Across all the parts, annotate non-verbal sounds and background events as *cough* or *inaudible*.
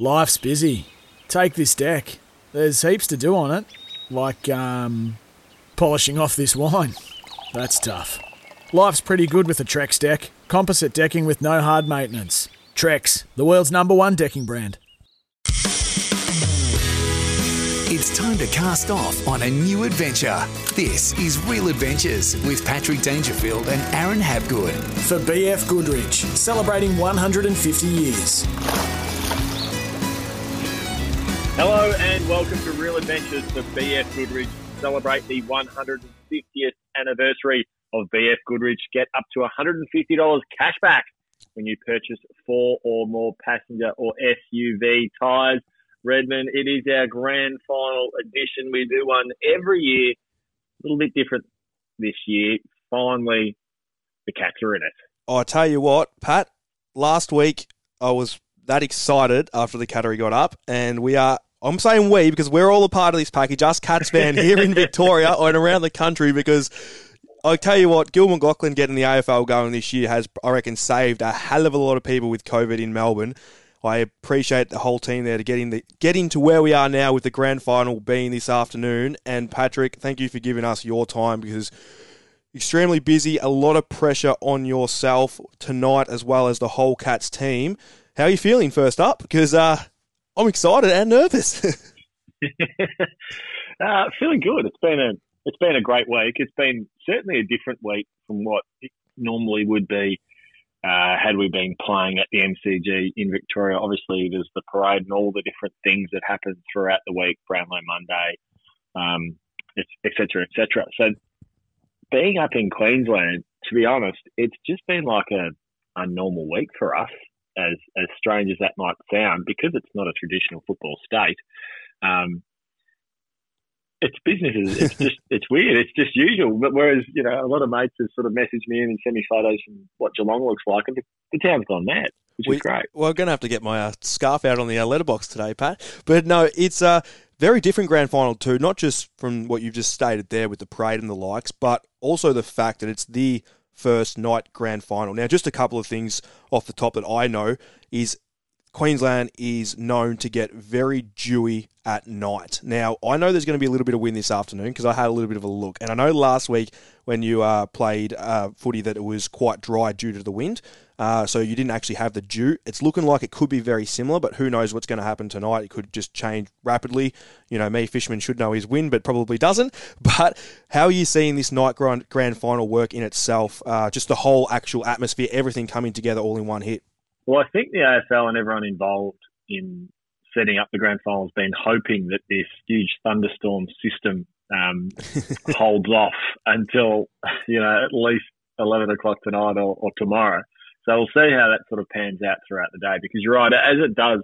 Life's busy. Take this deck. There's heaps to do on it, like um, polishing off this wine. That's tough. Life's pretty good with a Trex deck. Composite decking with no hard maintenance. Trex, the world's number one decking brand. It's time to cast off on a new adventure. This is Real Adventures with Patrick Dangerfield and Aaron Habgood. For BF Goodrich, celebrating 150 years. Hello and welcome to Real Adventures for BF Goodrich. Celebrate the 150th anniversary of BF Goodrich. Get up to $150 cash back when you purchase four or more passenger or SUV tyres. Redmond, it is our grand final edition. We do one every year, a little bit different this year. Finally, the cats are in it. Oh, I tell you what, Pat, last week I was that excited after the Cattery got up, and we are. I'm saying we because we're all a part of this package, us Cats fan here in Victoria *laughs* and around the country. Because I tell you what, Gil McLachlan getting the AFL going this year has, I reckon, saved a hell of a lot of people with COVID in Melbourne. I appreciate the whole team there to get in the getting to where we are now with the grand final being this afternoon. And Patrick, thank you for giving us your time because extremely busy, a lot of pressure on yourself tonight as well as the whole Cats team. How are you feeling first up? Because uh, I'm excited and nervous. *laughs* *laughs* uh, feeling good. It's been a it's been a great week. It's been certainly a different week from what it normally would be uh, had we been playing at the MCG in Victoria. Obviously, there's the parade and all the different things that happen throughout the week, Brownlow Monday, um, etc., etc. So, being up in Queensland, to be honest, it's just been like a, a normal week for us as as strange as that might sound, because it's not a traditional football state. Um, it's business. It's just *laughs* it's weird. It's just usual. But whereas you know a lot of mates have sort of messaged me in and sent me photos from what Geelong looks like, and the, the town's gone mad, which we, is great. Well, I'm going to have to get my uh, scarf out on the uh, letterbox today, Pat. But no, it's a very different grand final too. Not just from what you've just stated there with the parade and the likes, but also the fact that it's the first night grand final. Now, just a couple of things off the top that I know is Queensland is known to get very dewy at night. Now, I know there's going to be a little bit of wind this afternoon because I had a little bit of a look. And I know last week when you uh, played uh, footy that it was quite dry due to the wind. Uh, so you didn't actually have the dew. It's looking like it could be very similar, but who knows what's going to happen tonight? It could just change rapidly. You know, me, Fishman, should know his wind, but probably doesn't. *laughs* But how are you seeing this night grand, grand final work in itself? Uh, just the whole actual atmosphere, everything coming together all in one hit. Well, I think the AFL and everyone involved in setting up the grand final has been hoping that this huge thunderstorm system um, *laughs* holds off until you know at least eleven o'clock tonight or, or, tomorrow. So we'll see how that sort of pans out throughout the day. Because you're right, as it does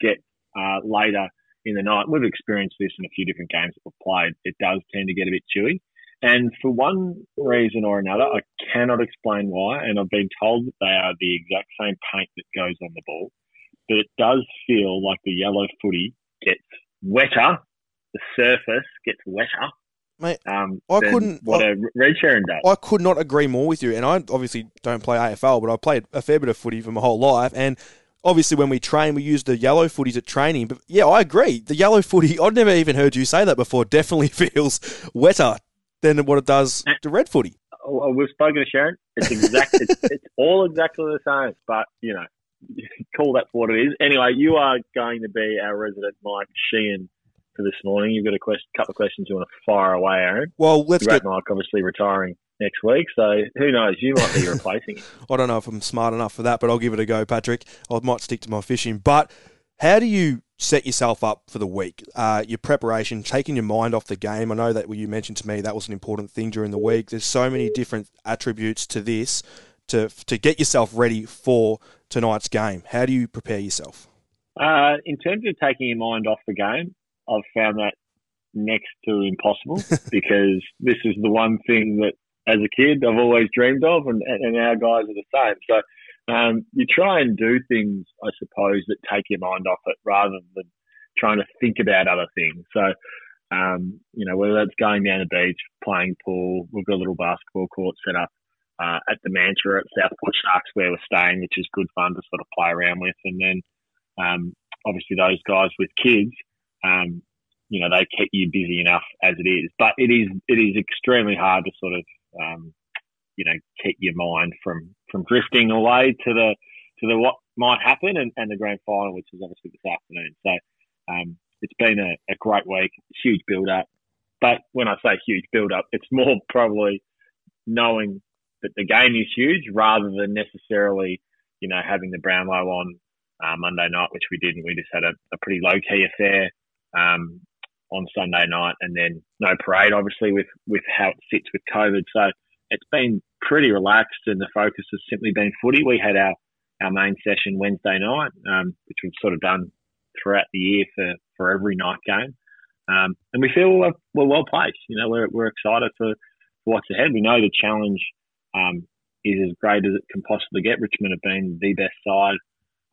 get uh, later in the night, we've experienced this in a few different games that we've played. It does tend to get a bit chewy. And for one reason or another, I cannot explain why, and I've been told that they are the exact same paint that goes on the ball, but it does feel like the yellow footy gets wetter, the surface gets wetter. Mate, um, I couldn't. What I, a red Sherrin does. I could not agree more with you. And I obviously don't play AFL, but I played a fair bit of footy for my whole life. And obviously, when we train, we use the yellow footies at training. But yeah, I agree. The yellow footy, I've never even heard you say that before, definitely *laughs* feels wetter than what it does to red footy. We've spoken to Sherrin. It's exact. it's, it's all exactly the same, but you know, call that for what it is. Anyway, you are going to be our resident Mike Sheehan for this morning. You've got a question, couple of questions you want to fire away, Aaron. Well, let's Great get Mike obviously retiring next week, so who knows? You might be *laughs* replacing him. I don't know if I'm smart enough for that, but I'll give it a go, Patrick. I might stick to my fishing, but how do you set yourself up for the week? Uh, your preparation, taking your mind off the game. I know that you mentioned to me that was an important thing during the week. There's so many different attributes to this to to get yourself ready for tonight's game. How do you prepare yourself? Uh, in terms of taking your mind off the game, I've found that next to impossible *laughs* because this is the one thing that, as a kid, I've always dreamed of, and, and our guys are the same. So um, you try and do things, I suppose, that take your mind off it rather than trying to think about other things. So, um, you know, whether that's going down the beach, playing pool, we've got a little basketball court set up uh, at the Mantra at Southport Sharks where we're staying, which is good fun to sort of play around with. And then, um, obviously, those guys with kids, um, you know, they keep you busy enough as it is. But it is it is extremely hard to sort of, um, you know, keep your mind from from drifting away to the to the what might happen and, and the grand final, which is obviously this afternoon. So um, it's been a, a great week, huge build up. But when I say huge build up, it's more probably knowing that the game is huge rather than necessarily, you know, having the Brownlow on uh, Monday night, which we did, and we just had a, a pretty low key affair um, on Sunday night, and then no parade, obviously, with with how it sits with COVID. So it's been pretty relaxed, and the focus has simply been footy. We had our our main session Wednesday night, um, which we've sort of done throughout the year for for every night game, um, and we feel we're, we're well placed. You know, we're we're excited for what's ahead. We know the challenge um, is as great as it can possibly get. Richmond have been the best side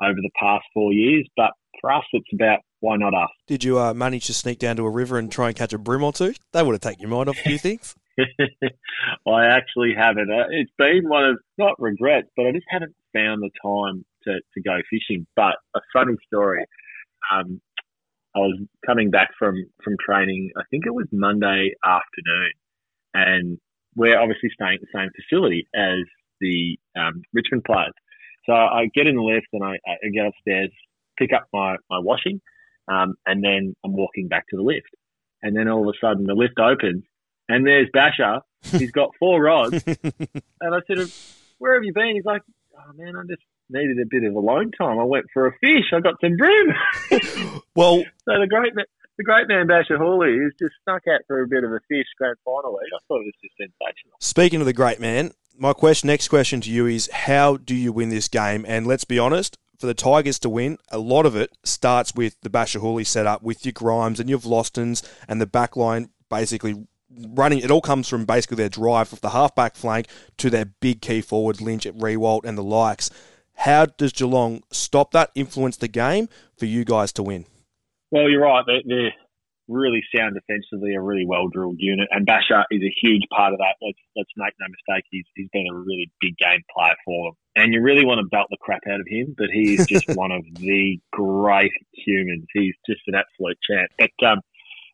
over the past four years, but for us, it's about why not us. Did you uh, manage to sneak down to a river and try and catch a bream or two? That would have taken your mind off a few things. *laughs* I actually haven't. Uh, it's been one of not regrets, but I just haven't found the time to, to go fishing. But a funny story. Um, I was coming back from from training. I think it was Monday afternoon, and we're obviously staying at the same facility as the um, Richmond players. So I get in the lift and I, I get upstairs, pick up my, my washing, um, and then I'm walking back to the lift. And then all of a sudden the lift opens and there's Basher. He's got four rods. *laughs* and I said, where have you been? He's like, oh man, I just needed a bit of alone time. I went for a fish. I got some bream. well, *laughs* so the great the great man Basher Houli is just stuck out for a bit of a fish grand final week. I thought it was just sensational. Speaking of the great man, my question, next question to you is how do you win this game? And let's be honest, for the Tigers to win, a lot of it starts with the Basher Houli setup, with your Grimes and your Vlastuins and the back line basically running. It all comes from basically their drive of the halfback flank to their big key forwards, Lynch, Riewoldt, and the likes. How does Geelong stop that, influence the game for you guys to win? Well, you're right. They're, they're really sound defensively, a really well drilled unit, and Basher is a huge part of that. Let's let's make no mistake. He's he's been a really big game player for them, and you really want to belt the crap out of him. But he is just *laughs* one of the great humans. He's just an absolute champ. But um,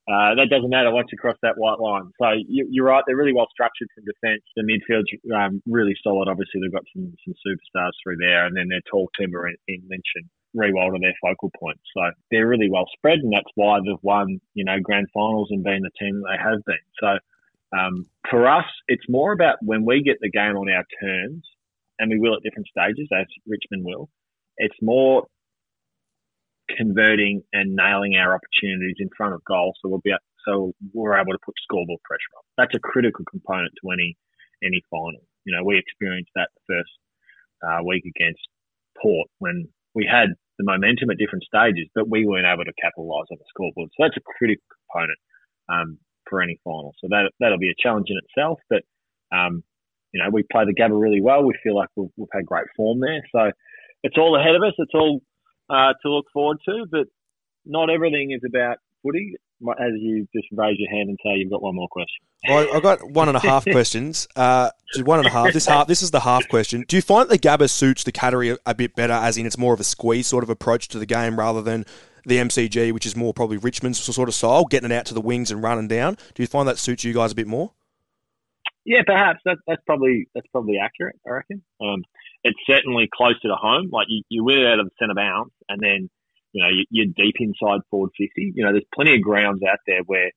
uh, that doesn't matter once you cross that white line. So you, are right; they're really well structured from defence. The midfield's um, really solid. Obviously, they've got some some superstars through there, and then their tall timber in, in Lynch and Riewoldt are their focal points. So they're really well spread, and that's why they've won, you know, grand finals and been the team that they have been. So um, for us, it's more about when we get the game on our terms, and we will at different stages, as Richmond will. It's more converting and nailing our opportunities in front of goal, so we'll be so we're able to put scoreboard pressure on. That's a critical component to any any final. You know, we experienced that the first uh, week against Port when we had the momentum at different stages, but we weren't able to capitalise on the scoreboard. So that's a critical component um, for any final. So that that'll be a challenge in itself. But um, you know, we play the Gabba really well. We feel like we've, we've had great form there. So it's all ahead of us. It's all uh, to look forward to. But not everything is about footy as you just raise your hand and say you've got one more question. Well, I've got one and a half *laughs* questions. Uh, one and a half. This half. This is the half question. Do you find that the Gabba suits the Cattery a, bit better, as in it's more of a squeeze sort of approach to the game rather than the MCG, which is more probably Richmond's sort of style, getting it out to the wings and running down? Do you find that suits you guys a bit more? Yeah, perhaps that, that's probably that's probably accurate. I reckon. Um, it's certainly closer to home. Like you, you win it out of the centre bounce, and then you know, you're deep inside forward 50. You know, there's plenty of grounds out there where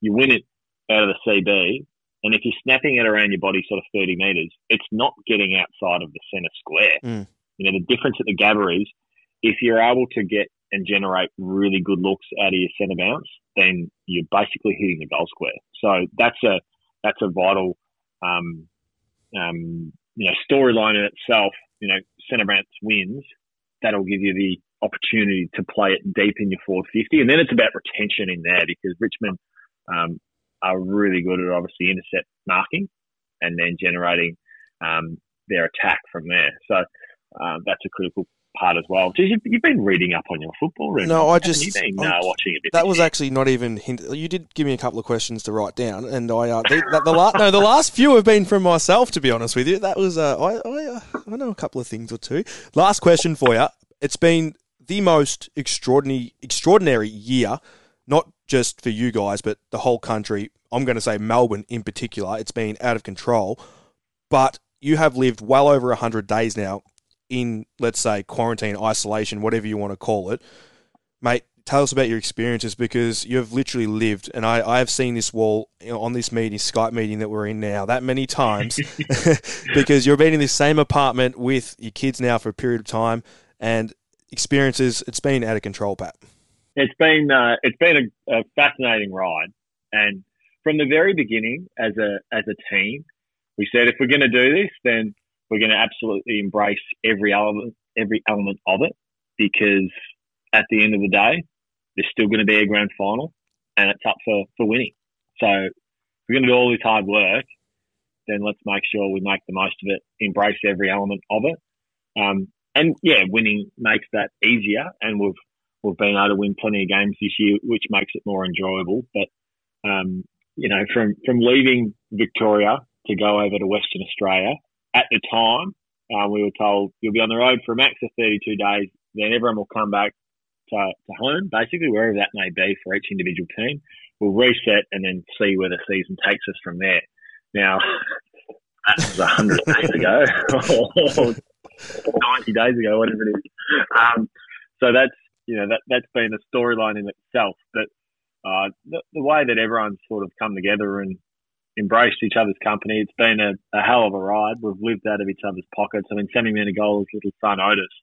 you win it out of the CB, and if you're snapping it around your body sort of 30 metres, it's not getting outside of the centre square. Mm. You know, the difference at the Gabba is if you're able to get and generate really good looks out of your centre bounce, then you're basically hitting the goal square. So that's a that's a vital um, um, you know storyline in itself. You know, centre bounce wins. That'll give you the opportunity to play it deep in your forward 50. And then it's about retention in there because Richmond um, are really good at obviously intercept marking and then generating um, their attack from there. So um, that's a critical part as well. Geez, you've, you've been reading up on your football. Really. No, I just been uh, watching a bit. That was actually not even hint. You did give me a couple of questions to write down, and I uh, the, the, the la- no the last few have been from myself. To be honest with you, that was uh, I I, uh, I know a couple of things or two. Last question for you. It's been the most extraordinary extraordinary year, not just for you guys, but the whole country. I'm going to say Melbourne in particular. It's been out of control, but you have lived well over 100 days now in, let's say, quarantine, isolation, whatever you want to call it. Mate, tell us about your experiences because you've literally lived, and I, I have seen this wall you know, on this meeting, Skype meeting that we're in now, that many times *laughs* *laughs* because you've been in this same apartment with your kids now for a period of time and experiences, it's been out of control, Pat. It's been uh, it's been a, a fascinating ride, and from the very beginning, as a as a team, we said if we're going to do this, then we're going to absolutely embrace every element every element of it because at the end of the day, there's still going to be a grand final, and it's up for for winning. So if we're going to do all this hard work, then let's make sure we make the most of it, embrace every element of it. Um, and yeah, winning makes that easier, and we've we've been able to win plenty of games this year, which makes it more enjoyable. But um, you know, from from leaving Victoria to go over to Western Australia at the time, uh, we were told you'll be on the road for a max of 32 days. Then everyone will come back to, to home, basically wherever that may be for each individual team. We'll reset and then see where the season takes us from there. Now, *laughs* that was 100 days ago, *laughs* 90 days ago, whatever it is. Um, so that's you know that that's been a storyline in itself. But uh, the, the, way that everyone's sort of come together and embraced each other's company, it's been a, a, hell of a ride. We've lived out of each other's pockets. I mean, Sammy Menegola's little son Otis,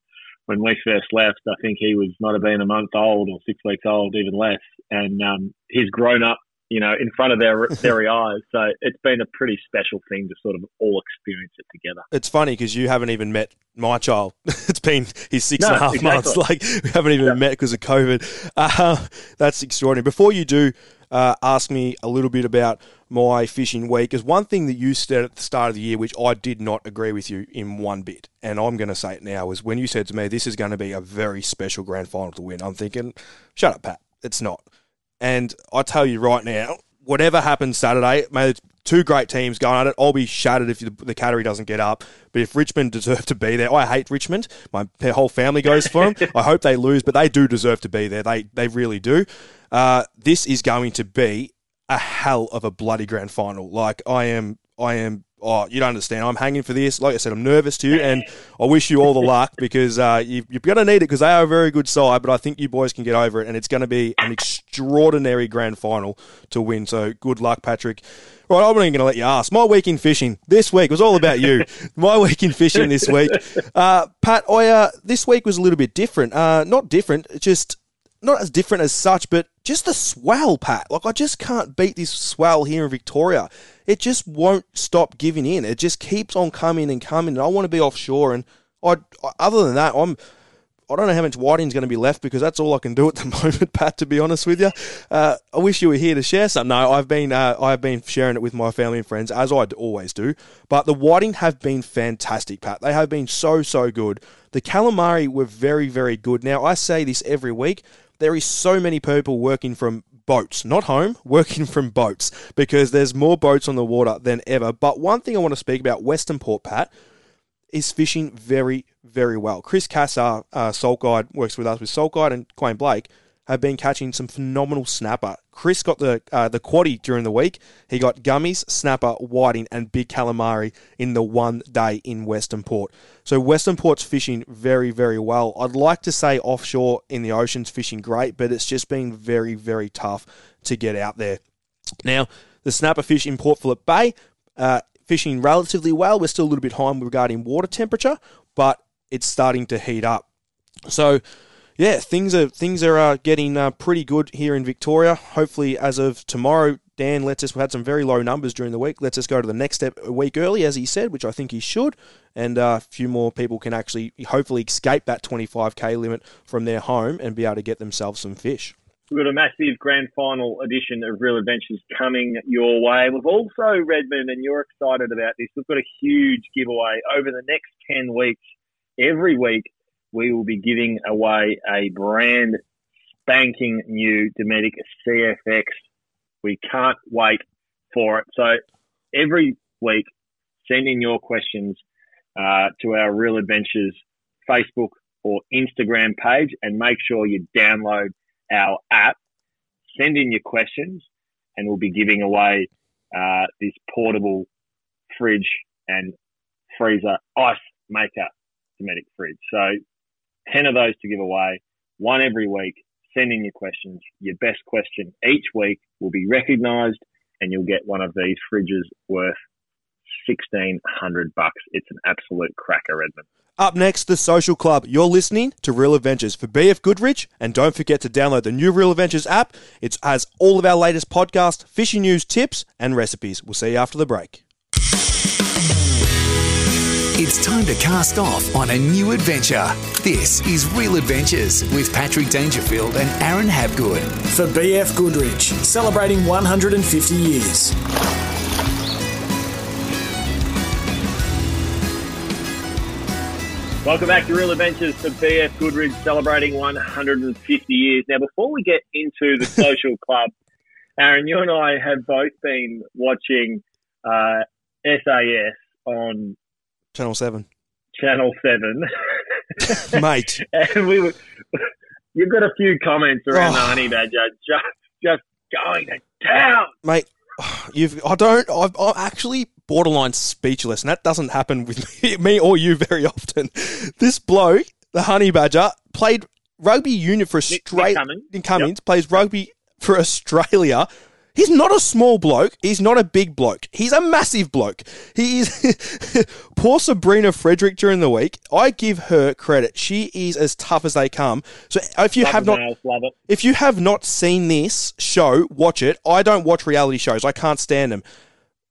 when we first left, I think he was not have been a month old or six weeks old, even less, and um, he's grown up you know, in front of their *laughs* very eyes. So it's been a pretty special thing to sort of all experience it together. It's funny because you haven't even met my child. *laughs* it's been he's six no, and a half exactly. months. *laughs* Like we haven't even yeah. met because of COVID. Uh, that's extraordinary. Before you do. Uh, ask me a little bit about my fishing week. Because one thing that you said at the start of the year, which I did not agree with you in one bit, and I'm going to say it now, is when you said to me, "This is going to be a very special grand final to win." I'm thinking, "Shut up, Pat. It's not." And I tell you right now, whatever happens Saturday, may two great teams going at it. I'll be shattered if the, the Cattery doesn't get up. But if Richmond *laughs* deserve to be there, I hate Richmond. My whole family goes for them. *laughs* I hope they lose, but they do deserve to be there. They they really do. Uh, this is going to be a hell of a bloody grand final. Like I am, I am oh, you don't understand. I'm hanging for this. Like I said, I'm nervous too, and I wish you all the luck *laughs* because uh, you, are going to need it because they are a very good side. But I think you boys can get over it, and it's going to be an extraordinary grand final to win. So good luck, Patrick. Right, I'm not even going to let you ask. My week in fishing this week was all about you. *laughs* My week in fishing this week, uh, Pat. I uh, this week was a little bit different. Uh, not different, just not as different as such, but just the swell, Pat. Like I just can't beat this swell here in Victoria it just won't stop giving in. It just keeps on coming and coming. And I want to be offshore. And I, other than that, I'm. I don't know how much whiting's going to be left because that's all I can do at the *laughs* moment, Pat. To be honest with you, uh, I wish you were here to share some. No, I've been uh, I've been sharing it with my family and friends as I always do. But the whiting have been fantastic, Pat. They have been so so good. The calamari were very very good. Now I say this every week. There is so many people working from boats, not home, *laughs* working from boats because there's more boats on the water than ever. But one thing I want to speak about, Western Port, Pat, is fishing very, very well. Chris Cassar, uh, Salt Guide, works with us with Salt Guide and Quayne Blake have been catching some phenomenal snapper. Chris got the uh, the quaddy during the week. He got gummies, snapper, whiting, and big calamari in the one day in Western Port. So Western Port's fishing very, very well. I'd like to say offshore in the ocean's fishing great, but it's just been very, very tough to get out there. Now, the snapper fish in Port Phillip Bay, uh, fishing relatively well. We're still a little bit high regarding water temperature, but it's starting to heat up. So yeah, things are things are uh, getting uh, pretty good here in Victoria. Hopefully, as of tomorrow, Dan lets us, we had some very low numbers during the week, lets us go to the next step a week early, as he said, which I think he should. And uh, a few more people can actually hopefully escape that 25k limit from their home and be able to get themselves some fish. We've got a massive grand final edition of Real Adventures coming your way. We've also, Redmond, and you're excited about this, we've got a huge giveaway over the next 10 weeks. Every week, we will be giving away a brand spanking new Dometic CFX. We can't wait for it. So every week, send in your questions uh, to our Real Adventures Facebook or Instagram page and make sure you download our app. Send in your questions and we'll be giving away uh, this portable fridge and freezer ice maker Dometic fridge. So 10 of those to give away, one every week. Send in your questions. Your best question each week will be recognised and you'll get one of these fridges worth 1600 bucks. It's an absolute cracker, Edmund. Up next, the Social Club. You're listening to Real Adventures for BF Goodrich, and don't forget to download the new Real Adventures app. It has all of our latest podcasts, fishing news, tips, and recipes. We'll see you after the break. It's time to cast off on a new adventure. This is Real Adventures with Patrick Dangerfield and Aaron Habgood. For BF Goodrich, celebrating 150 years. Welcome back to Real Adventures for BF Goodrich celebrating 150 years. Now, before we get into the *laughs* social club, Aaron, you and I have both been watching uh, SAS on Channel 7. Channel 7. *laughs* Mate. *laughs* and we were, you've got a few comments around Oh. the honey badger just, just going to town. Mate, *sighs* you've I don't I've, I'm actually borderline speechless, and that doesn't happen with *laughs* me, me or you very often. This bloke, the honey badger, played rugby union for Nick- Nick Australia. Cummins. Nick Cummins plays rugby for Australia. He's not a small bloke. He's not a big bloke. He's a massive bloke. He is. *laughs* Poor Sabrina Frederick during the week. I give her credit. She is as tough as they come. So if you Love have not males, love it. if you have not seen this show, watch it. I don't watch reality shows. I can't stand them.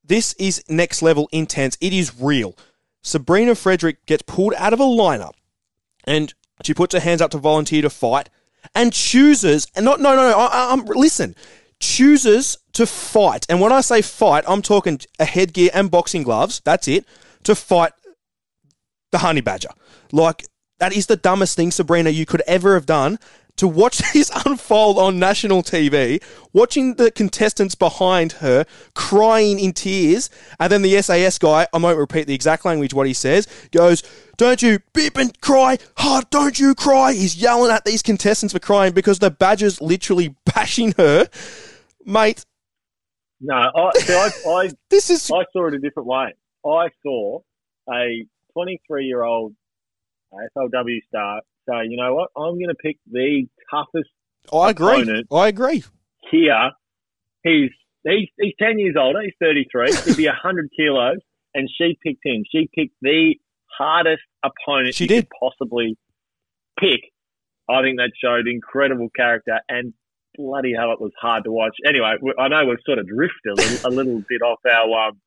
This is next level intense. It is real. Sabrina Frederick gets pulled out of a lineup and she puts her hands up to volunteer to fight and chooses and not no no no I- I'm listen chooses to fight and when I say fight I'm talking a headgear and boxing gloves that's it to fight the honey badger like that is the dumbest thing Sabrina you could ever have done to watch *laughs* this unfold on national TV, watching the contestants behind her crying in tears, and then the SAS guy, I won't repeat the exact language what he says, goes, Don't you beep and cry hard, don't you cry. He's yelling at these contestants for crying because the badger's literally *laughs* bashing her. Mate, No, I, see, I, I *laughs* this is I saw it a different way. I saw a 23 year old AFLW star say, you know what, I'm going to pick the toughest I agree. opponent. I agree. here. He's, he's, he's 10 years older, he's 33, *laughs* he'd be 100 kilos, and she picked him. She picked the hardest opponent She did. could possibly pick. I think that showed incredible character and bloody hell, it was hard to watch. Anyway, I know we've sort of drifted a little, a little bit off our um,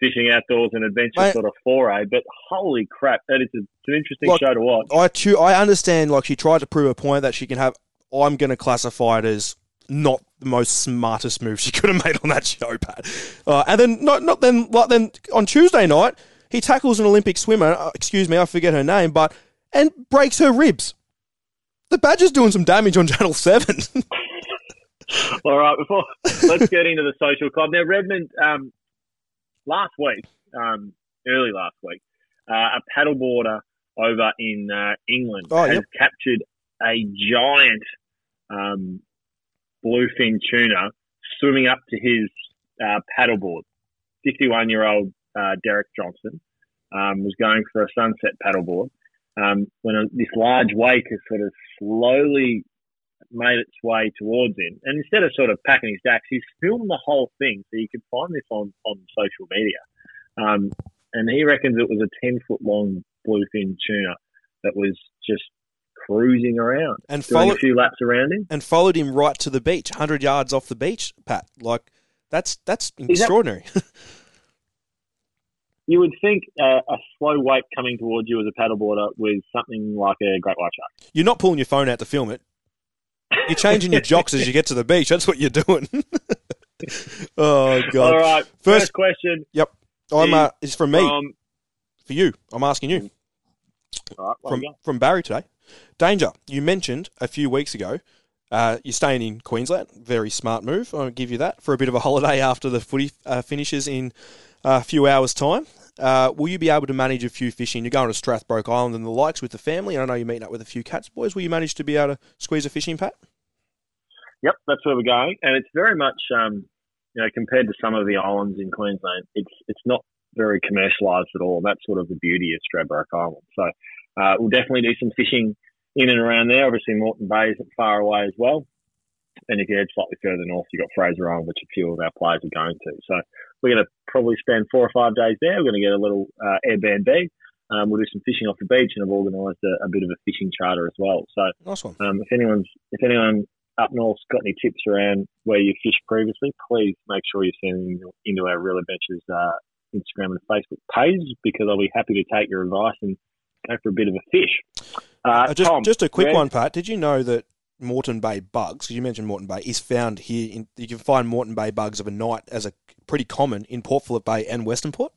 fishing outdoors and adventure Mate. sort of foray, but holy crap, that is a, it's an interesting Like, show to watch. I too, I understand. Like she tried to prove a point that she can have. I'm going to classify it as not the most smartest move she *laughs* could have made on that show, Pat. Uh, and then not not then like then on Tuesday night he tackles an Olympic swimmer. Uh, excuse me, I forget her name, but and breaks her ribs. The Badger's doing some damage on Channel Seven. *laughs* *laughs* All right, before let's get into the social club now. Redmond, um, last week, um, early last week, uh, a paddleboarder over in uh, England Oh, has yep. captured a giant um, bluefin tuna swimming up to his uh, paddleboard. Fifty-one-year-old uh, Derek Johnson um, was going for a sunset paddleboard um, when a, this large wake has sort of slowly made its way towards him. And instead of sort of packing his dacks, he's filmed the whole thing. So you can find this on, on social media. Um, and he reckons it was a 10 foot long bluefin tuna that was just cruising around, and doing follow, a few laps around him. and followed him right to the beach, hundred yards off the beach. Pat, like That's that's extraordinary. That, *laughs* you would think uh, a slow wake coming towards you as a paddleboarder was something like a great white shark. You're not pulling your phone out to film it. You're changing your jocks as you get to the beach. That's what you're doing. *laughs* oh god! All right. First, first question. Yep. I'm. Uh, is from me. From, for you. I'm asking you. Right, from from Barry today. Danger. You mentioned a few weeks ago. Uh, you're staying in Queensland. Very smart move. I'll give you that for a bit of a holiday after the footy uh, finishes in a few hours' time. Uh, will you be able to manage a few fishing? You're going to Stradbroke Island and the likes with the family. I know you're meeting up with a few cats boys. Will you manage to be able to squeeze a fishing, Pat? Yep, that's where we're going, and it's very much, um, you know, compared to some of the islands in Queensland, it's it's not very commercialised at all. That's sort of the beauty of Stradbroke Island. So uh, we'll definitely do some fishing in and around there. Obviously, Moreton Bay isn't far away as well. And if you head slightly further north, you've got Fraser Island, which a few of our players are going to. So we're going to probably spend four or five days there. We're going to get a little uh, Airbnb. Um, we'll do some fishing off the beach, and I've organised a, a, bit of a fishing charter as well. So, nice. Um, if anyone's if anyone up north's got any tips around where you fished previously, please make sure you send them into our Real Adventures uh, Instagram and Facebook page because I'll be happy to take your advice and go for a bit of a fish. Uh, uh just, Tom, just a quick one, Pat. Did you know that Moreton Bay bugs, because you mentioned Moreton Bay, is found here. In, you can find Moreton Bay bugs of a night as a pretty common in Port Phillip Bay and Western Port.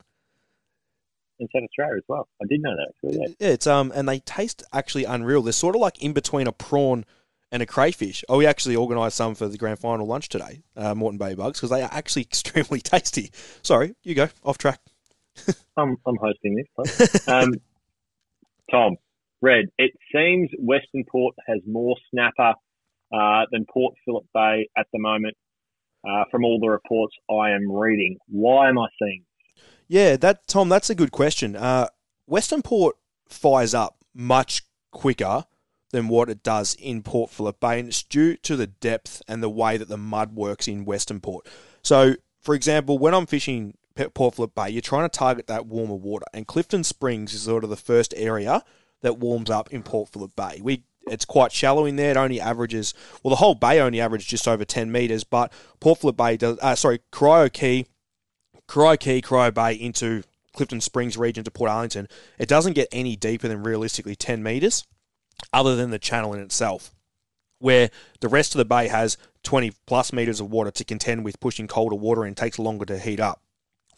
In South Australia as well. I did know that. Actually, yeah. yeah, it's um, and they taste actually unreal. They're sort of like in between a prawn and a crayfish. Oh, we actually organised some for the grand final lunch today, uh, Moreton Bay bugs, because they are actually *laughs* extremely tasty. Sorry, you go off track. *laughs* I'm I'm hosting this. Um, Tom, Red. It seems Western Port has more snapper uh, than Port Phillip Bay at the moment. Uh, from all the reports I am reading, why am I seeing? Yeah, that Tom, that's a good question. Uh, Western Port fires up much quicker than what it does in Port Phillip Bay, and it's due to the depth and the way that the mud works in Western Port. So, for example, when I'm fishing Port Phillip Bay, you're trying to target that warmer water, and Clifton Springs is sort of the first area that warms up in Port Phillip Bay. We it's quite shallow in there. It only averages well, the whole bay only averages just over ten meters, but Port Phillip Bay does. Uh, sorry, Corio Quay, Corio Quay, Corio Bay into Clifton Springs region to Portarlington. It doesn't get any deeper than realistically ten meters other than the channel in itself, where the rest of the bay has 20 plus metres of water to contend with pushing colder water and takes longer to heat up.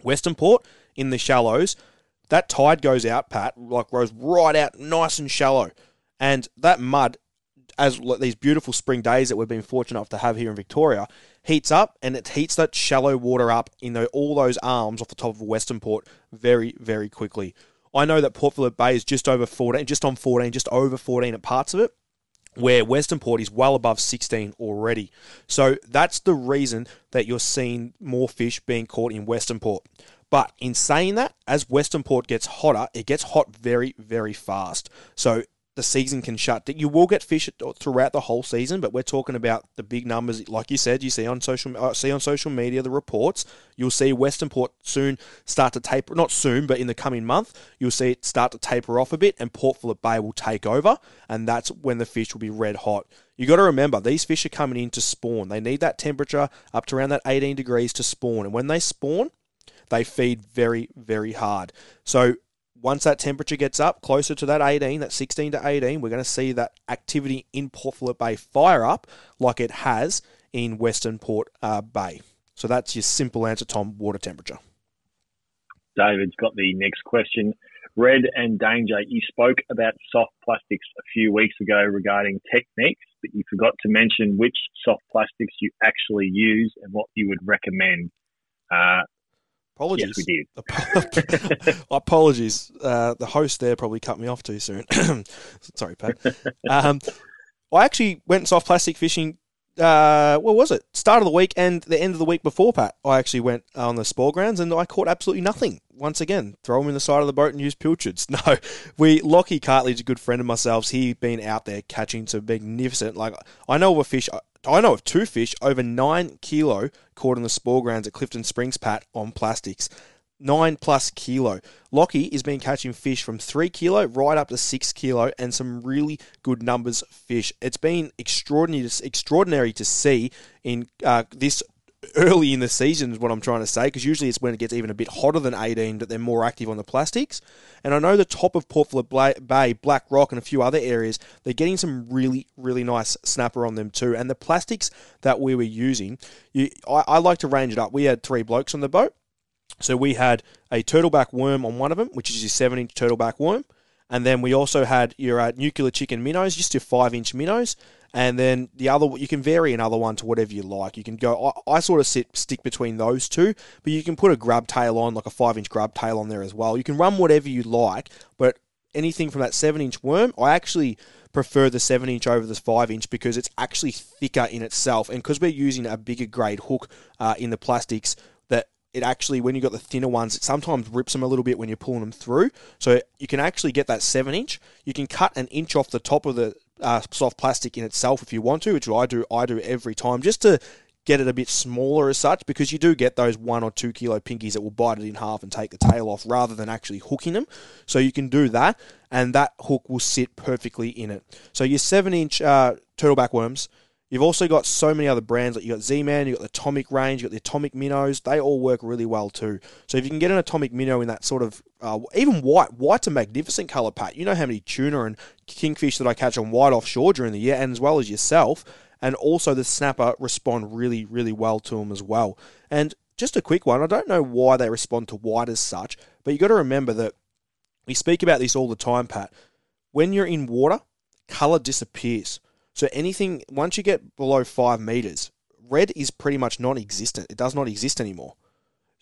Western Port, in the shallows, that tide goes out, Pat, like goes right out nice and shallow. And that mud, as these beautiful spring days that we've been fortunate enough to have here in Victoria, heats up and it heats that shallow water up in the, all those arms off the top of Western Port very, very quickly. I know that Port Phillip Bay is just over 14, just on 14, just over 14 at parts of it, where Western Port is well above 16 already. So that's the reason that you're seeing more fish being caught in Western Port. But in saying that, as Western Port gets hotter, it gets hot very, very fast. So the season can shut. You will get fish throughout the whole season, but we're talking about the big numbers, like you said. You see on social, uh, see on social media the reports. You'll see Western Port soon start to taper. Not soon, but in the coming month, you'll see it start to taper off a bit, and Port Phillip Bay will take over, and that's when the fish will be red hot. You got to remember these fish are coming in to spawn. They need that temperature up to around that 18 degrees to spawn, and when they spawn, they feed very, very hard. So once that temperature gets up closer to that 18, that 16 to 18, we're going to see that activity in Port Phillip Bay fire up like it has in Western Port uh, Bay. So that's your simple answer, Tom. Water temperature. David's got the next question. Red and Danger, you spoke about soft plastics a few weeks ago regarding techniques, but you forgot to mention which soft plastics you actually use and what you would recommend. Uh, Apologies. Yes, we did. *laughs* *laughs* Apologies. Uh, the host there probably cut me off too soon. *clears throat* Sorry, Pat. *laughs* Um, I actually went soft plastic fishing. Uh, what was it? Start of the week and the end of the week before, Pat. I actually went on the spore grounds and I caught absolutely nothing. Once again, throw them in the side of the boat and use pilchards. No, we Lockie Cartledge, a good friend of myself, he been out there catching some magnificent. Like I know of a fish. I know of two fish over nine kilo caught in the spore grounds at Clifton Springs Pat on plastics. Nine plus kilo. Lockie has been catching fish from three kilo right up to six kilo and some really good numbers fish. It's been extraordinary, extraordinary to see in uh, this early in the season is what I'm trying to say because usually it's when it gets even a bit hotter than 18 that they're more active on the plastics. And I know the top of Port Phillip Bay, Black Rock, and a few other areas, they're getting some really, really nice snapper on them too. And the plastics that we were using, you, I, I like to range it up. We had three blokes on the boat. So we had a turtleback worm on one of them, which is your 7 inch turtleback worm. And then we also had your uh, nuclear chicken minnows, just your 5 inch minnows and then the other you can vary another one to whatever you like. You can go. I, I, sort of sit stick between those two, but you can put a grub tail on, like a five inch grub tail on there as well. You can run whatever you like, but anything from that seven inch worm, I actually prefer the seven inch over the five inch because it's actually thicker in itself, and because we're using a bigger grade hook uh, in the plastics, that it actually when you've got the thinner ones it sometimes rips them a little bit when you're pulling them through so you can actually get that 7 inch you can cut an inch off the top of the uh, soft plastic in itself if you want to, which I do. I do every time just to get it a bit smaller as such because you do get those one or two kilo pinkies that will bite it in half and take the tail off rather than actually hooking them. So you can do that, and that hook will sit perfectly in it. So your seven inch uh, turtleback worms You've also got so many other brands like you got Z-Man, you got the Atomic range, you got the Atomic Minnows. They all work really well too. So if you can get an Atomic Minnow in that sort of uh, even white, white's a magnificent color, Pat. You know how many tuna and kingfish that I catch on white offshore during the year, and as well as yourself. And also the snapper respond really, really well to them as well. And just a quick one. I don't know why they respond to white as such, but you got to remember that we speak about this all the time, Pat. When you're in water, color disappears. So anything once you get below five meters, red is pretty much non-existent. It does not exist anymore.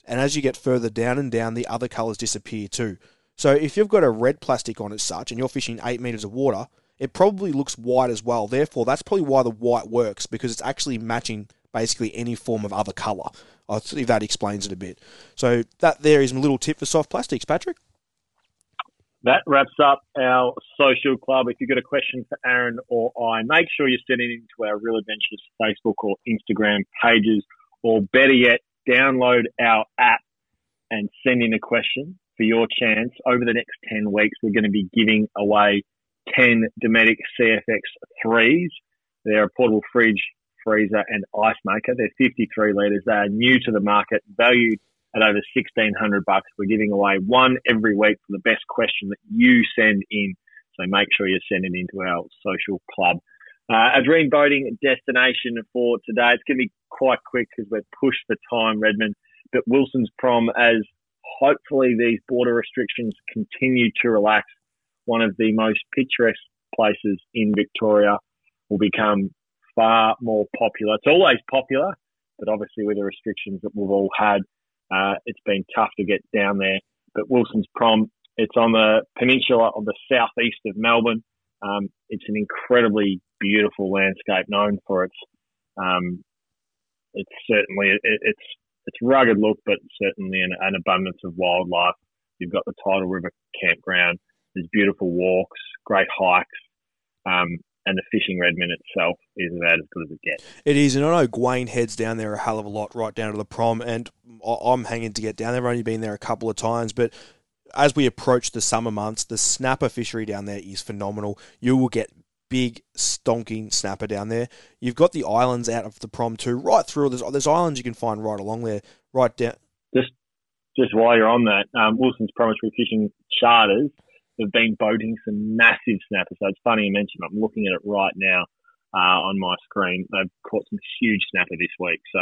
And as you get further down and down, the other colors disappear too. So if you've got a red plastic on as such, and you're fishing eight meters of water, it probably looks white as well. Therefore, that's probably why the white works because it's actually matching basically any form of other color. I if that explains it a bit. So that there is a little tip for soft plastics, Patrick that wraps up our social club. If you've got a question for Aaron or I, make sure you send it into our Real Adventures Facebook or Instagram pages, or better yet, download our app and send in a question for your chance. Over the next 10 weeks, we're going to be giving away 10 Dometic CFX 3s. They're a portable fridge, freezer, and ice maker. They're 53 litres. They are new to the market, valued at over 1600 bucks. We're giving away one every week for the best question that you send in. So make sure you send it into our social club. Uh, a dream boating destination for today. It's going to be quite quick because we're pushed for time, Redmond. But Wilson's Prom, as hopefully these border restrictions continue to relax, one of the most picturesque places in Victoria will become far more popular. It's always popular, but obviously with the restrictions that we've all had, uh, it's been tough to get down there. But Wilson's Prom, it's on the peninsula of the southeast of Melbourne. Um, it's an incredibly beautiful landscape known for its, um, it's certainly, it, it's, it's rugged look, but certainly an, an abundance of wildlife. You've got the Tidal River campground. There's beautiful walks, great hikes. Um, and the fishing Redmond itself is about as good as it gets. It is, and I know Gwayne heads down there a hell of a lot, right down to the prom, and I'm hanging to get down there. I've only been there a couple of times, but as we approach the summer months, the snapper fishery down there is phenomenal. You will get big stonking snapper down there. You've got the islands out of the prom too, right through. There's, there's islands you can find right along there, right down. Just just while you're on that, um, Wilson's Promontory Fishing Charters have been boating some massive snappers. So it's funny you mentioned. I'm looking at it right now uh, on my screen. They've caught some huge snapper this week. So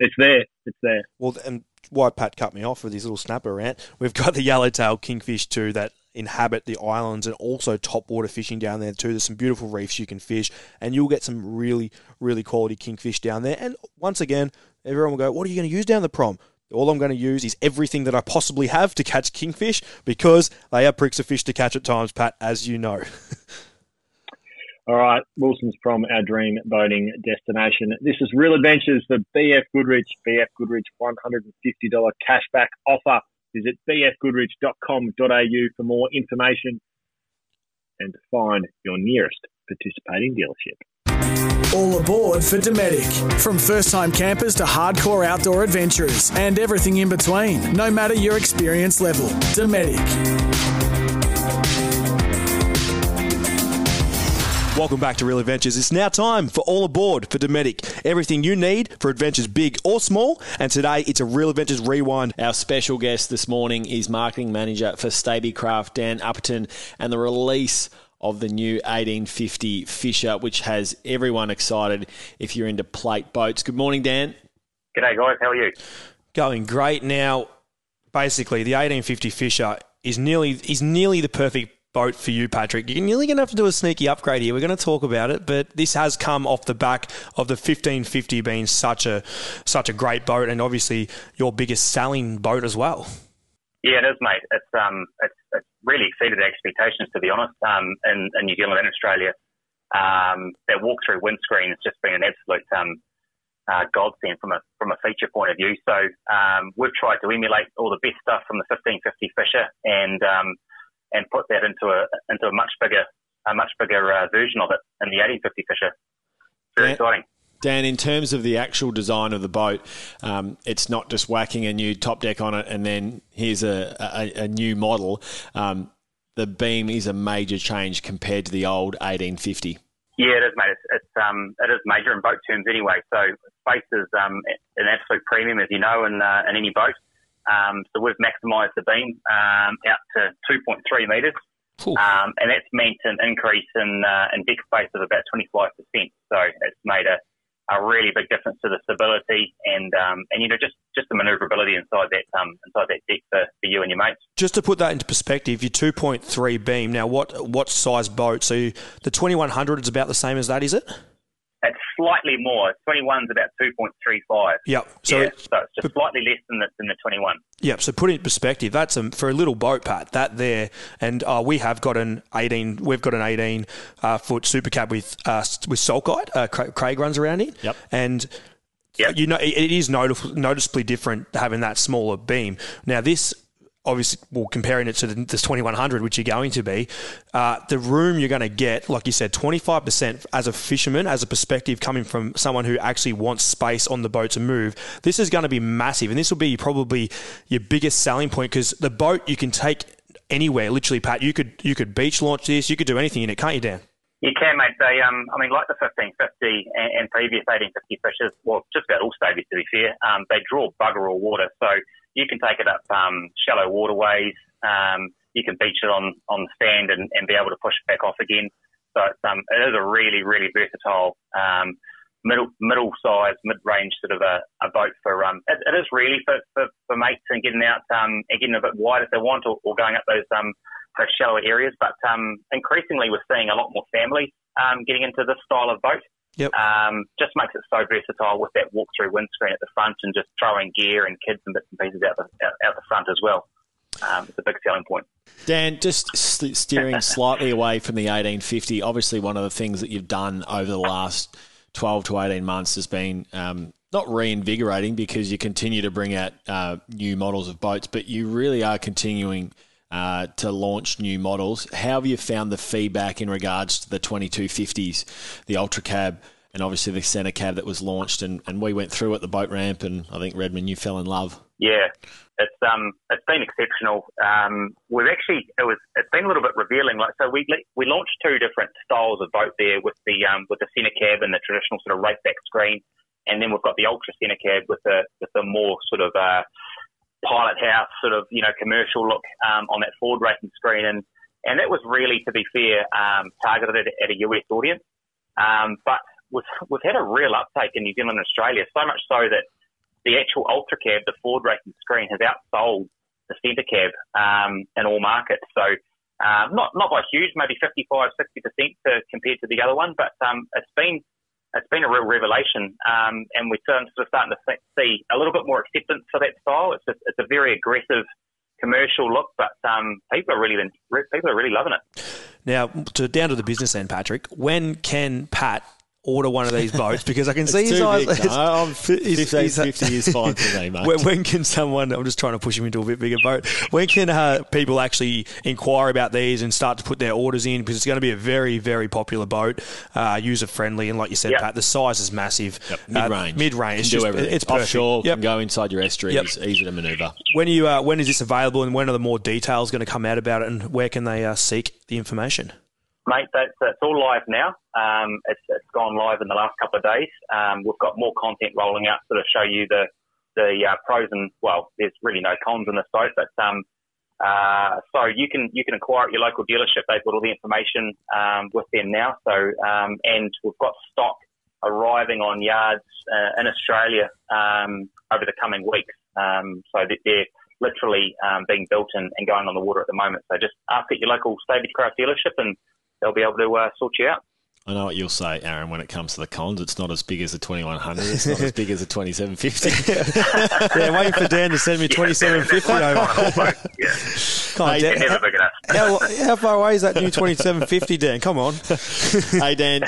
it's there. It's there. Well, and why Pat cut me off with his little snapper rant, we've got the yellowtail kingfish too that inhabit the islands and also top water fishing down there too. There's some beautiful reefs you can fish, and you'll get some really, really quality kingfish down there. And once again, everyone will go, "What are you going to use down the prom?" All I'm going to use is everything that I possibly have to catch kingfish because they are pricks of fish to catch at times, Pat, as you know. *laughs* All right, Wilson's Prom our dream boating destination. This is Real Adventures, the BF Goodrich, BF Goodrich $150 cashback offer. Visit bfgoodrich.com.au for more information and find your nearest participating dealership. All aboard for Dometic. From first time campers to hardcore outdoor adventurers and everything in between, no matter your experience level. Dometic. Welcome back to Real Adventures. It's now time for All Aboard for Dometic. Everything you need for adventures big or small. And today it's a Real Adventures Rewind. Our special guest this morning is marketing manager for Stabicraft, Dan Upperton, and the release of the new 1850 Fisher, which has everyone excited if you're into plate boats. Good morning, Dan. G'day, guys. How are you? Going great. Now, basically, the 1850 Fisher is nearly is nearly the perfect boat for you, Patrick. You're nearly going to have to do a sneaky upgrade here. We're going to talk about it, but this has come off the back of the 1550 being such a such a great boat, and obviously your biggest selling boat as well. Yeah, it is, mate. It's um, it's, it's really exceeded expectations, to be honest. Um, in, in New Zealand and Australia, um, that walk-through windscreen has just been an absolute um, uh, godsend from a from a feature point of view. So um, we've tried to emulate all the best stuff from the 1550 Fisher and um, and put that into a into a much bigger a much bigger uh, version of it in the 1850 Fisher. Very Dan, exciting. Dan, in terms of the actual design of the boat, um, it's not just whacking a new top deck on it and then here's a, a, a new model. Um, the beam is a major change compared to the old 1850. Yeah, it is, mate. It's, it's um, it is major in boat terms anyway. So space is um, an absolute premium, as you know, in uh, in any boat. Um, so we've maximised the beam um, out to 2.3 metres, um, and that's meant an increase in, uh, in deck space of about 25%. So it's made a, a really big difference to the stability and um, and you know just, just the manoeuvrability inside that um, inside that deck for, for you and your mates. Just to put that into perspective, your 2.3 beam. Now, what what size boat? So the 2100 is about the same as that, is it? It's slightly more. 21's about 2.35. Yep. So, yeah, it, so it's just slightly less than the, than the 21. Yep. So put it in perspective, that's a, for a little boat, Pat. That there, and uh, we have got an 18. We've got an 18 uh, foot super cab with uh, with Salt Guide. Uh, Craig runs around in. Yep. And Yep. you know it, it is notif- noticeably different having that smaller beam. Now this. Obviously, well, comparing it to this 2100, which you're going to be, uh, the room you're going to get, like you said, 25% as a fisherman, as a perspective coming from someone who actually wants space on the boat to move. This is going to be massive, and this will be probably your biggest selling point because the boat you can take anywhere. Literally, Pat, you could you could beach launch this, you could do anything in it, can't you, Dan? You can, mate. They, um, I mean, like the 1550 and, and previous 1850 fishers, well, just about all stages to be fair, um, they draw bugger all water. So you can take it up um, shallow waterways. Um, you can beach it on, on the stand and, and be able to push it back off again. So it's, um, it is a really, really versatile um, middle middle size, mid range sort of a, a boat for um. It, it is really for, for, for mates and getting out um and getting a bit wide if they want or, or going up those um those shallow areas. But um increasingly we're seeing a lot more families um getting into this style of boat. Yep. Um, just makes it so versatile with that walk-through windscreen at the front and just throwing gear and kids and bits and pieces out the out, out the front as well. Um, it's a big selling point. Dan, just steering *laughs* slightly away from the 1850, obviously one of the things that you've done over the last 12 to 18 months has been um, not reinvigorating because you continue to bring out uh, new models of boats, but you really are continuing uh, to launch new models. How have you found the feedback in regards to the 2250s, the Ultra Cab, and obviously the Centre Cab that was launched? And, and we went through at the boat ramp, and I think Redmond, you fell in love. Yeah, it's um it's been exceptional. Um, we've actually it was it's been a little bit revealing. Like so, we we launched two different styles of boat there with the um with the centre cab and the traditional sort of right back screen, and then we've got the ultra centre cab with the with the more sort of uh pilot house sort of you know commercial look um, on that forward raking screen, and and that was really to be fair um, targeted at, a US audience, um, but we've, we've had a real uptake in New Zealand and Australia, so much so that the actual Ultra Cab, the forward raking screen, has outsold the Centre Cab um, in all markets. So um, not not by huge, maybe 55, 60 percent compared to the other one, but um, it's been it's been a real revelation, um, and we're sort of starting to see a little bit more acceptance for that style. It's a, it's a very aggressive commercial look, but um, people are really people are really loving it. Now, to down to the business end, Patrick. When can Pat order one of these *laughs* boats because I can see his eyes. Big, *laughs* no, I'm 15, 50 is fine for me, *laughs* mate. When, when, can someone? I'm just trying to push him into a bit bigger boat. When can uh, people actually inquire about these and start to put their orders in? Because it's going to be a very, very popular boat, uh, user friendly, and like you said, Yep. Pat, the size is massive. Yep, mid-range. Uh, mid-range. It's Can do just everything. it's perfect. Offshore, Yep. can go inside your estuaries, Yep. easy to manoeuvre. When you? Uh, when is this available, and when are the more details going to come out about it, and where can they uh, seek the information? Mate. That's it's all live now. Um, it's, it's gone live in the last couple of days. Um, we've got more content rolling out to sort of show you the the uh, pros and well, there's really no cons in this boat, but um, uh, so you can you can inquire at your local dealership. They've got all the information um, with them now. So um, and we've got stock arriving on yards uh, in Australia um, over the coming weeks. Um, so that they're literally um, being built and, and, going on the water at the moment. So just ask at your local Stabicraft dealership and they'll be able to uh, sort you out. I know what you'll say, Aaron, when it comes to the cons. It's not as big as the 2100. It's not as big as the 2750. *laughs* yeah, waiting for Dan to send me 2750 *laughs* over. yeah. *laughs* Come on, Dan. Never big enough. How, how, far away is that new 2750, Dan? Come on. hey, Dan.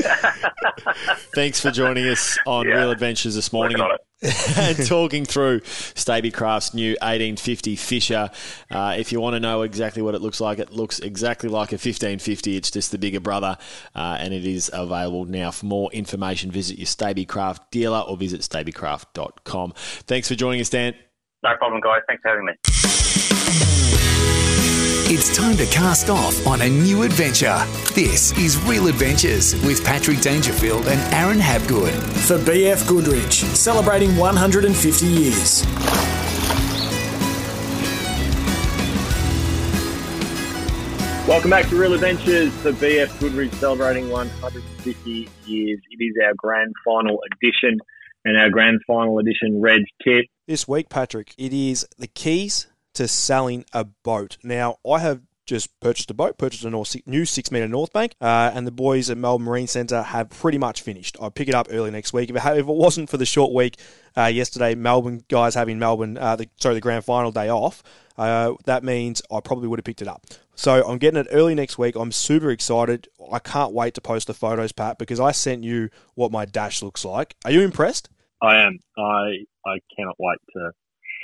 Thanks for joining us on yeah. Real Adventures this morning *laughs* and talking through Stabicraft's new 1850 Fisher. Uh, if you want to know exactly what it looks like, it looks exactly like a 1550. It's just the bigger brother, uh, and it is available now. For more information, visit your Stabicraft dealer or visit stabicraft.com. Thanks for joining us, Dan. No problem, guys. Thanks for having me. It's time to cast off on a new adventure. This is Real Adventures with Patrick Dangerfield and Aaron Habgood. For BF Goodrich, celebrating 150 years. Welcome back to Real Adventures for BF Goodrich, celebrating 150 years. It is our grand final edition, and our grand final edition Reg kit. This week, Patrick, it is the keys to selling a boat. Now, I have just purchased a boat, purchased a new six metre North Bank, uh, and the boys at Melbourne Marine Centre have pretty much finished. I'll pick it up early next week. If it, if it wasn't for the short week uh, yesterday, Melbourne guys having Melbourne, uh, the, sorry, the grand final day off, uh, that means I probably would have picked it up. So I'm getting it early next week. I'm super excited. I can't wait to post the photos, Pat, because I sent you what my dash looks like. Are you impressed? I am. I I cannot wait to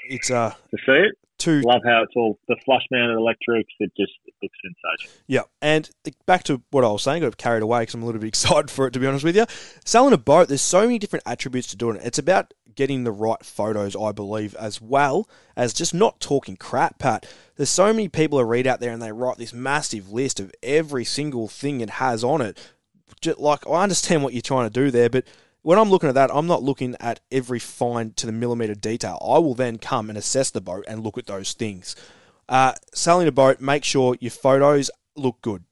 it's uh to see it to love how it's all the flush mounted electrics. It just it looks sensational. Yeah, and back to what I was saying, I got carried away because I'm a little bit *laughs* excited for it. To be honest with you, selling a boat, there's so many different attributes to doing it. It's about getting the right photos, I believe, as well as just not talking crap, Pat. There's so many people who read out there and they write this massive list of every single thing it has on it. Just like I understand what you're trying to do there, but when I'm looking at that, I'm not looking at every fine to the millimeter detail. I will then come and assess the boat and look at those things. Uh, selling a boat, make sure your photos look good.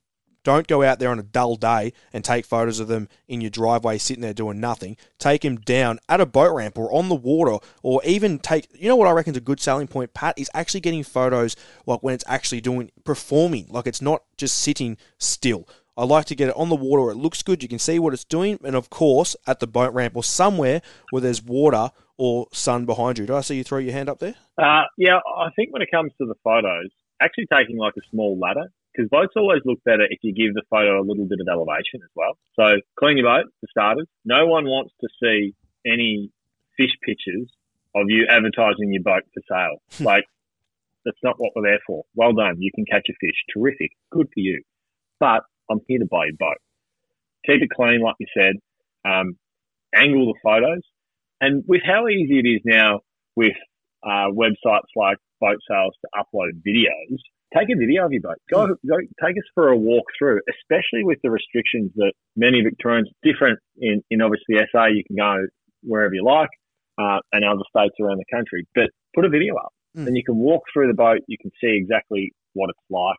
Don't go out there on a dull day and take photos of them in your driveway sitting there doing nothing. Take them down at a boat ramp or on the water or even take, you know what I reckon is a good selling point, Pat, is actually getting photos like when it's actually doing, performing, like it's not just sitting still. I like to get it on the water where it looks good, you can see what it's doing, and of course at the boat ramp or somewhere where there's water or sun behind you. Do I see you throw your hand up there? Uh, yeah, I think when it comes to the photos, actually taking like a small ladder, because boats always look better if you give the photo a little bit of elevation as well. So clean your boat for starters. No one wants to see any fish pictures of you advertising your boat for sale. like that's not what we're there for. Well done. You can catch a fish. Terrific. Good for you. But I'm here to buy your boat. Keep it clean, like you said. Um, angle the photos. And with how easy it is now with uh, websites like boat sales to upload videos, take a video of your boat. Go, hmm. go take us for a walk through, especially with the restrictions that many Victorians, different in, in obviously SA, you can go wherever you like, uh, and other states around the country. But put a video up mm. and you can walk through the boat. You can see exactly what it's like.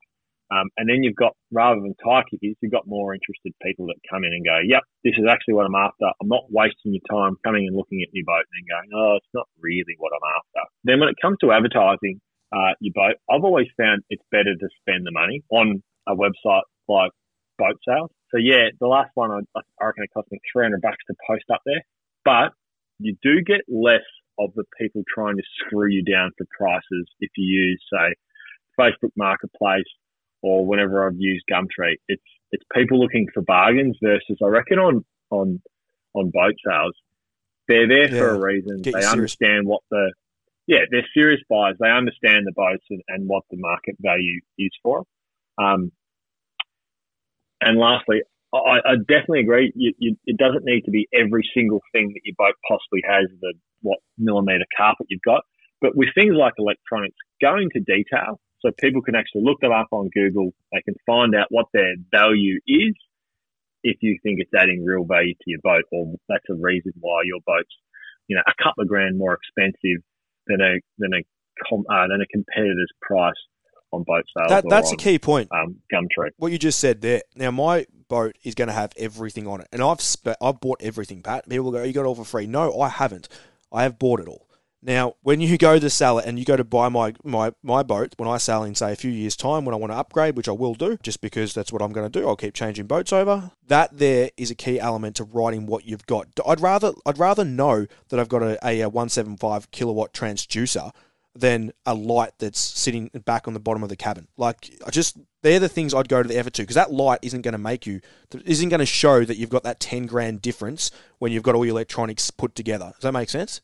Um, and then you've got, rather than tie kickers, you've got more interested people that come in and go, yep, this is actually what I'm after. I'm not wasting your time coming and looking at your boat and then going, oh, it's not really what I'm after. Then when it comes to advertising uh, your boat, I've always found it's better to spend the money on a website like Boat Sales. So yeah, the last one, I, I reckon it cost me 300 bucks to post up there, but you do get less of the people trying to screw you down for prices if you use, say, Facebook Marketplace or whenever I've used Gumtree. It's it's people looking for bargains versus I reckon on on on boat sales, they're there yeah. for a reason. Get they understand what the yeah, they're serious buyers. They understand the boats and, and what the market value is for. Um, and lastly, I, I definitely agree. You, you, it doesn't need to be every single thing that your boat possibly has, the what millimeter carpet you've got, But with things like electronics, go into detail so people can actually look them up on Google. They can find out what their value is if you think it's adding real value to your boat, or that's a reason why your boat's, you know, a couple of grand more expensive than a than a uh, than a competitor's price on boat sales. That, that's on, a key point. Um, Gumtree. What you just said there. Now my boat is going to have everything on it, and I've spe- I've bought everything. Pat, people go, "You got it all for free." No, I haven't. I have bought it all. Now, when you go to sell it and you go to buy my, my, my boat, when I sell in, say, a few years' time, when I want to upgrade, which I will do, just because that's what I'm going to do, I'll keep changing boats over. That there is a key element to writing what you've got. I'd rather I'd rather know that I've got a, a 175 kilowatt transducer than a light that's sitting back on the bottom of the cabin. Like, I just they're the things I'd go to the effort to because that light isn't going to make you isn't going to show that you've got that 10 grand difference when you've got all your electronics put together. Does that make sense?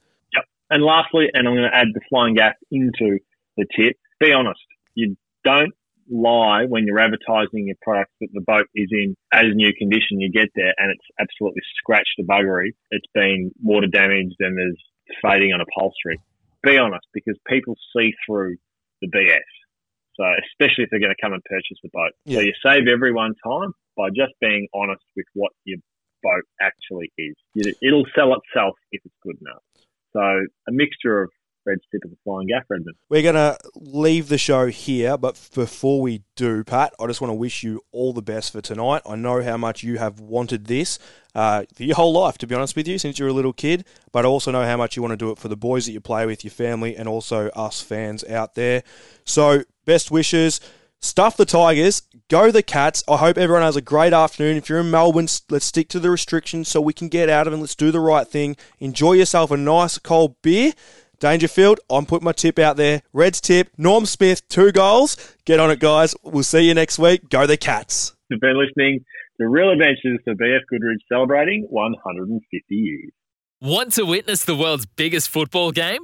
And lastly, and I'm going to add the flying gaff into the tip, be honest. You don't lie when you're advertising your product that the boat is in as new condition. You get there and it's absolutely scratched to buggery. It's been water damaged and there's fading on upholstery. Be honest because people see through the BS. So especially if they're going to come and purchase the boat. Yeah. So you save everyone time by just being honest with what your boat actually is. It'll sell itself if it's good enough. So a mixture of red tip and flying gaff, Redmond. We're going to leave the show here, but before we do, Pat, I just want to wish you all the best for tonight. I know how much you have wanted this uh, your whole life, to be honest with you, since you're a little kid, but I also know how much you want to do it for the boys that you play with, your family, and also us fans out there. So, best wishes. Stuff the Tigers, go the Cats. I hope everyone has a great afternoon. If you're in Melbourne, let's stick to the restrictions so we can get out of it. Let's do the right thing. Enjoy yourself a nice cold beer. Dangerfield, I'm putting my tip out there. Reds tip, Norm Smith, two goals. Get on it, guys. We'll see you next week. Go the Cats. You've been listening to Real Adventures for BF Goodrich celebrating 150 years. Want to witness the world's biggest football game?